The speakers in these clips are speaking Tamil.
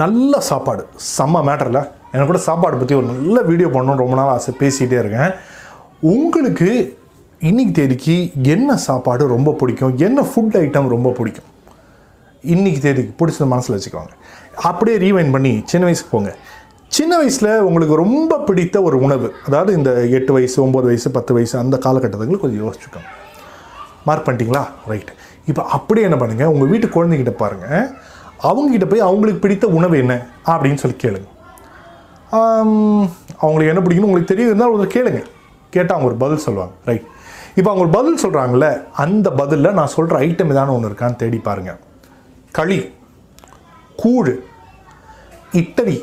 நல்ல சாப்பாடு. செம்ம மேட்டரில் எனக்கு கூட சாப்பாடு பற்றி ஒரு நல்ல வீடியோ பண்ணணும்னு ரொம்ப நாள் ஆசை பேசிகிட்டே இருக்கேன். உங்களுக்கு இன்னைக்கு தேதிக்கு என்ன சாப்பாடு ரொம்ப பிடிக்கும்? என்ன ஃபுட் ஐட்டம் ரொம்ப பிடிக்கும்? இன்னைக்கு தேதிக்கு பிடிச்சது மனசில் வச்சுக்கோங்க. அப்படியே ரீவைன் பண்ணி சின்ன வயசுக்கு போங்க. சின்ன வயசில் உங்களுக்கு ரொம்ப பிடித்த ஒரு உணவு அதாவது இந்த எட்டு வயசு ஒம்பது வயசு பத்து வயசு அந்த காலகட்டத்துக்கு கொஞ்சம் யோசிச்சுக்கோங்க. மார்க் பண்ணிட்டீங்களா? ரைட் இப்போ அப்படியே என்ன பண்ணுங்கள் உங்கள் வீட்டு குழந்தைகிட்ட பாருங்கள் அவங்கக்கிட்ட போய் அவங்களுக்கு பிடித்த உணவு என்ன அப்படின்னு சொல்லி கேளுங்க. அவங்களுக்கு என்ன பிடிக்குன்னு உங்களுக்கு தெரியும் இருந்தாலும் ஒரு கேளுங்க. கேட்டால் அவங்க ஒரு பதில் சொல்லுவாங்க. ரைட் இப்போ அவங்க ஒரு பதில் சொல்கிறாங்கல்ல அந்த பதிலில் நான் சொல்கிற ஐட்டம் ஏதான ஒன்று இருக்கான்னு தேடி பாருங்கள் களி கூழ் இட்டலி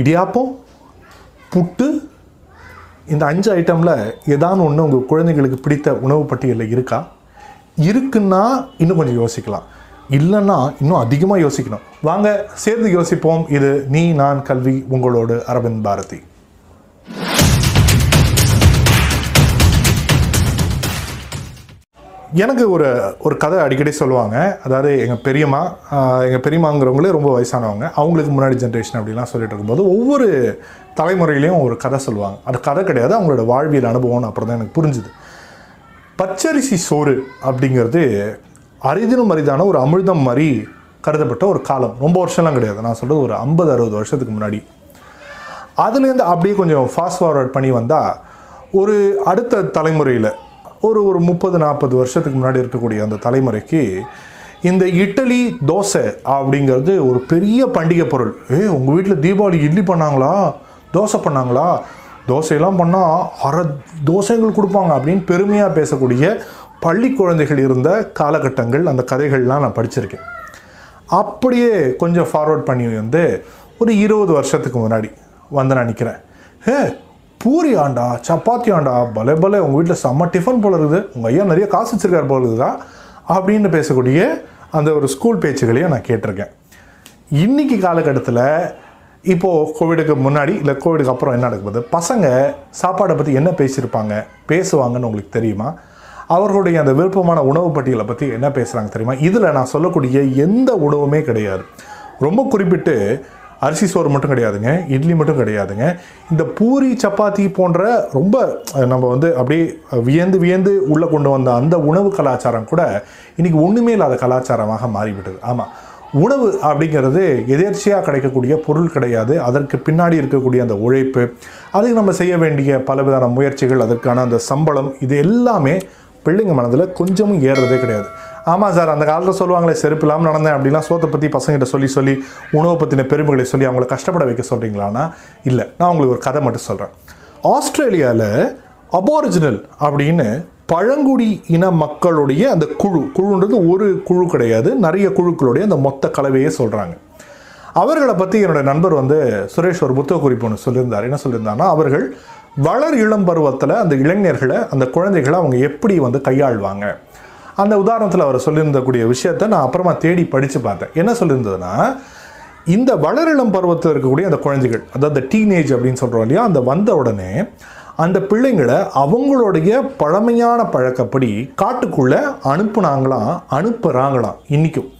இடியாப்பம் புட்டு. இந்த அஞ்சு ஐட்டமில் ஏதான ஒன்று உங்கள் குழந்தைங்களுக்கு பிடித்த உணவு பட்டியலில் இருக்கா? இருக்குன்னா இன்னும் கொஞ்சம் யோசிக்கலாம். இல்லைன்னா இன்னும் அதிகமாக யோசிக்கணும். வாங்க சேர்ந்து யோசிப்போம். இது நீ நான் கல்வி உங்களோடு அரவிந்த் பாரதி. எனக்கு ஒரு ஒரு கதை அடிக்கடி சொல்லுவாங்க. அதாவது எங்கள் பெரியம்மா எங்கள் பெரியம்மாங்கிறவங்களே ரொம்ப வயசானவங்க. அவங்களுக்கு முன்னாடி ஜென்ரேஷன் அப்படிலாம் சொல்லிட்டு இருக்கும்போது ஒவ்வொரு தலைமுறையிலையும் ஒரு கதை சொல்லுவாங்க. அது கதை கிடையாது அவங்களோட வாழ்வியல் அனுபவம்னு அப்புறம் தான் எனக்கு புரிஞ்சுது. பச்சரிசி சோறு அப்படிங்கிறது அரிதினும் அரிதான ஒரு அமிழ்தம் மாதிரி கருதப்பட்ட ஒரு காலம். ரொம்ப வருஷம்லாம் கிடையாது. நான் சொல்கிறது ஒரு ஐம்பது அறுபது வருஷத்துக்கு முன்னாடி. அதுலேருந்து அப்படியே கொஞ்சம் ஃபாஸ்ட் ஃபார்வர்ட் பண்ணி வந்தால் ஒரு அடுத்த தலைமுறையில் ஒரு ஒரு முப்பது நாற்பது வருஷத்துக்கு முன்னாடி இருக்கக்கூடிய அந்த தலைமுறைக்கு இந்த இட்லி தோசை அப்படிங்கிறது ஒரு பெரிய பண்டிகை பொருள். ஏ உங்கள் வீட்டில் தீபாவளி இட்லி பண்ணாங்களா? தோசை பண்ணாங்களா? தோசையெல்லாம் பண்ணால் அரை தோசைகள் கொடுப்பாங்க அப்படின்னு பெருமையாக பேசக்கூடிய பள்ளி குழந்தைகள் இருந்த காலகட்டங்கள் அந்த கதைகள்லாம் நான் படிச்சிருக்கேன். அப்படியே கொஞ்சம் ஃபார்வர்ட் பண்ணி வந்து ஒரு இருபது வருஷத்துக்கு முன்னாடி வந்து நான் நிற்கிறேன் ஹே பூரி ஆண்டா சப்பாத்தி ஆண்டா பலே பலே உங்கள் வீட்டில் செம்ம டிஃபன் போல இருக்குது. உங்கள் ஐயா நிறைய காசு வச்சுருக்கார் போல இருக்குதா அப்படின்னு பேசக்கூடிய அந்த ஒரு ஸ்கூல் பேச்சுகளையும் நான் கேட்டிருக்கேன். இன்னைக்கு காலகட்டத்தில் இப்போது கோவிடுக்கு முன்னாடி இல்லை கோவிடுக்கு அப்புறம் என்ன நடக்குது? பசங்க சாப்பாடை பற்றி என்ன பேசியிருப்பாங்க? பேசுவாங்கன்னு உங்களுக்கு தெரியுமா? அவர்களுடைய அந்த விருப்பமான உணவு பட்டியலை பற்றி என்ன பேசுகிறாங்க தெரியுமா? இதில் நான் சொல்லக்கூடிய எந்த உணவுமே கிடையாது. ரொம்ப குறிப்பிட்டு அரிசி சோறு மட்டும் கிடையாதுங்க இட்லி மட்டும் கிடையாதுங்க. இந்த பூரி சப்பாத்தி போன்ற ரொம்ப நம்ம வந்து அப்படியே வியந்து வியந்து உள்ளே கொண்டு வந்த அந்த உணவு கலாச்சாரம் கூட இன்றைக்கி ஒன்றுமே இல்லாத கலாச்சாரமாக மாறிவிட்டது. ஆமாம் உணவு அப்படிங்கிறது எதேர்ச்சியாக கிடைக்கக்கூடிய பொருள் கிடையாது. அதற்கு பின்னாடி இருக்கக்கூடிய அந்த உழைப்பு அதுக்கு நம்ம செய்ய வேண்டிய பலவிதமான முயற்சிகள் அதற்கான அந்த சம்பளம் இது எல்லாமே பிள்ளைங்க மனதில் கொஞ்சமும் ஏறுறதே கிடையாது. ஆமாம் சார் அந்த காலத்தில் சொல்லுவாங்களே செருப்பு இல்லாமல் நடந்தேன் அப்படின்னா சோத்தை பற்றி பசங்கிட்ட சொல்லி சொல்லி உணவை பற்றின பெருமைகளை சொல்லி அவங்கள கஷ்டப்பட வைக்க சொல்கிறீங்களான்னா இல்லை. நான் உங்களுக்கு ஒரு கதை மட்டும் சொல்கிறேன் ஆஸ்திரேலியாவில் அபாரிஜினல் அப்படின்னு பழங்குடி இன மக்களுடைய அந்த குழு குழுன்றது ஒரு குழு கிடையாது. நிறைய குழுக்களுடைய அந்த மொத்த கலவையே சொல்கிறாங்க அவர்களை பற்றி என்னோடய நண்பர் வந்து சுரேஷ் ஒரு புத்தக குறிப்பு ஒன்று சொல்லியிருந்தார். என்ன சொல்லியிருந்தாங்கன்னா அவர்கள் வளர் இளம் பருவத்தில் அந்த இளைஞர்களை அந்த குழந்தைகளை அவங்க எப்படி வந்து கையாள்வாங்க? அந்த உதாரணத்தில் அவர் சொல்லியிருந்தக்கூடிய விஷயத்தை நான் அப்புறமா தேடி படித்து பார்த்தேன். என்ன சொல்லியிருந்ததுன்னா இந்த வளரிளம் பருவத்தில் இருக்கக்கூடிய அந்த குழந்தைகள் அதாவது டீனேஜ் அப்படின்னு சொல்கிறோம் இல்லையா அந்த வந்த உடனே அந்த பிள்ளைங்களை அவங்களுடைய பழமையான பழக்கப்படி காட்டுக்குள்ளே அனுப்புனாங்களாம் அனுப்புகிறாங்களாம் இன்றைக்கும்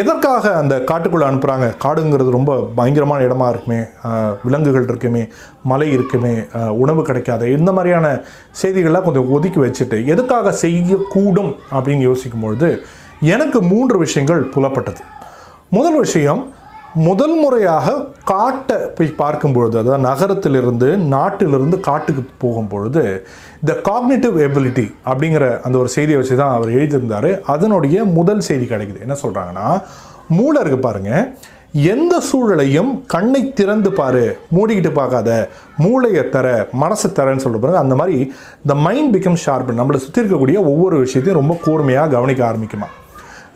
எதற்காக அந்த காட்டுக்குள்ளே அனுப்புகிறாங்க காடுங்கிறது ரொம்ப பயங்கரமான இடமா இருக்குமே. விலங்குகள் இருக்குமே மலை இருக்குமே உணவு கிடைக்காத இந்த மாதிரியான செய்திகள்லாம் கொஞ்சம் ஒதுக்கி வச்சுட்டு எதுக்காக செய்யக்கூடும் அப்படின்னு யோசிக்கும் பொழுது எனக்கு மூன்று விஷயங்கள் புலப்பட்டது. முதல் விஷயம் முதல் முறையாக காட்டை போய் பார்க்கும்பொழுது அதாவது நகரத்திலிருந்து நாட்டிலிருந்து காட்டுக்கு போகும்பொழுது த காக்னேட்டிவ் எபிலிட்டி அப்படிங்கிற அந்த ஒரு செய்தியை வச்சு தான் அவர் எழுதியிருந்தார். அதனுடைய முதல் செய்தி கிடைக்குது. என்ன சொல்கிறாங்கன்னா மூளை இருக்கு பாருங்க. எந்த சூழலையும் கண்ணை திறந்து பாரு மூடிக்கிட்டு பார்க்காத மூளையை தர மனசை தரன்னு சொல்ல பாருங்க அந்த மாதிரி த மைண்ட் பிகம் ஷார்ப் நம்மளை சுற்றி இருக்கக்கூடிய ஒவ்வொரு விஷயத்தையும் ரொம்ப கூர்மையாக கவனிக்க ஆரம்பிக்குமா.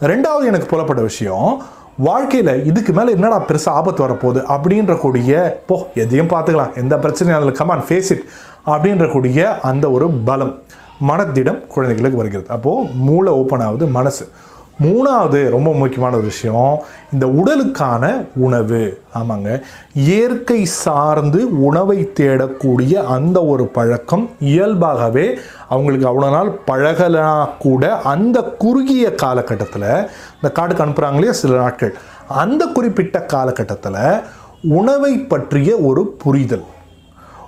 ரெண்டாவது எனக்கு புலப்பட்ட விஷயம் வாழ்க்கையில் இதுக்கு மேலே என்னடா பெருசாக ஆபத்து வரப்போகுது அப்படின்ற கூடிய போ எதையும் பார்த்துக்கலாம். எந்த பிரச்சனையும் அதில் கமான் ஃபேஸ் இட் அப்படின்ற கூடிய அந்த ஒரு பலம் மனத்திடம் குழந்தைகளுக்கு வருகிறது. அப்போது மூளை ஓப்பன் ஆகுது மனசு. மூணாவது ரொம்ப முக்கியமான ஒரு விஷயம் இந்த உடலுக்கான உணவு. ஆமாங்க. இயற்கை சார்ந்து உணவை தேடக்கூடிய அந்த ஒரு பழக்கம் இயல்பாகவே அவங்களுக்கு அவ்வளோ நாள் பழகலனா கூட அந்த குறுகிய காலகட்டத்தில் இந்த காட்டுக்கு அனுப்புகிறாங்களே சில நாட்கள் அந்த குறிப்பிட்ட காலகட்டத்தில் உணவை பற்றிய ஒரு புரிதல்.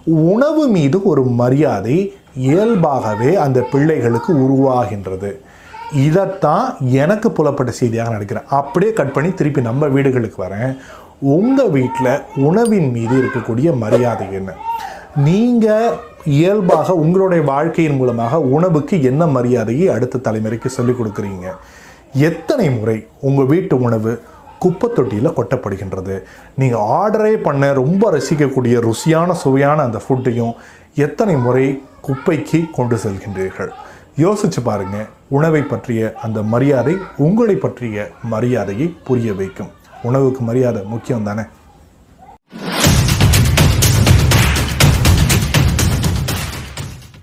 உணவு மீது ஒரு மரியாதை இயல்பாகவே அந்த பிள்ளைகளுக்கு உருவாகின்றது. இதைத்தான் எனக்கு புலப்பட்ட செய்தியாக நினைக்கிறேன் அப்படியே கட் பண்ணி திருப்பி நம்ம வீடுகளுக்கு வரேன். உங்கள் வீட்டில் உணவின் மீது இருக்கக்கூடிய மரியாதை என்ன? நீங்கள் இயல்பாக உங்களுடைய வாழ்க்கையின் மூலமாக உணவுக்கு என்ன மரியாதையை அடுத்த தலைமுறைக்கு சொல்லிக் கொடுக்குறீங்க? எத்தனை முறை உங்கள் வீட்டு உணவு குப்பை தொட்டியில் கொட்டப்படுகின்றது? நீங்கள் ஆர்டரே பண்ண ரொம்ப ரசிக்கக்கூடிய ருசியான சுவையான அந்த ஃபுட்டையும் எத்தனை முறை குப்பைக்கு கொண்டு செல்கின்றீர்கள்? யோசிச்சு பாருங்க. உணவை பற்றிய அந்த மரியாதை உங்களை பற்றிய மரியாதையை புரிய வைக்கும். உணவுக்கு மரியாதை முக்கியம் தானே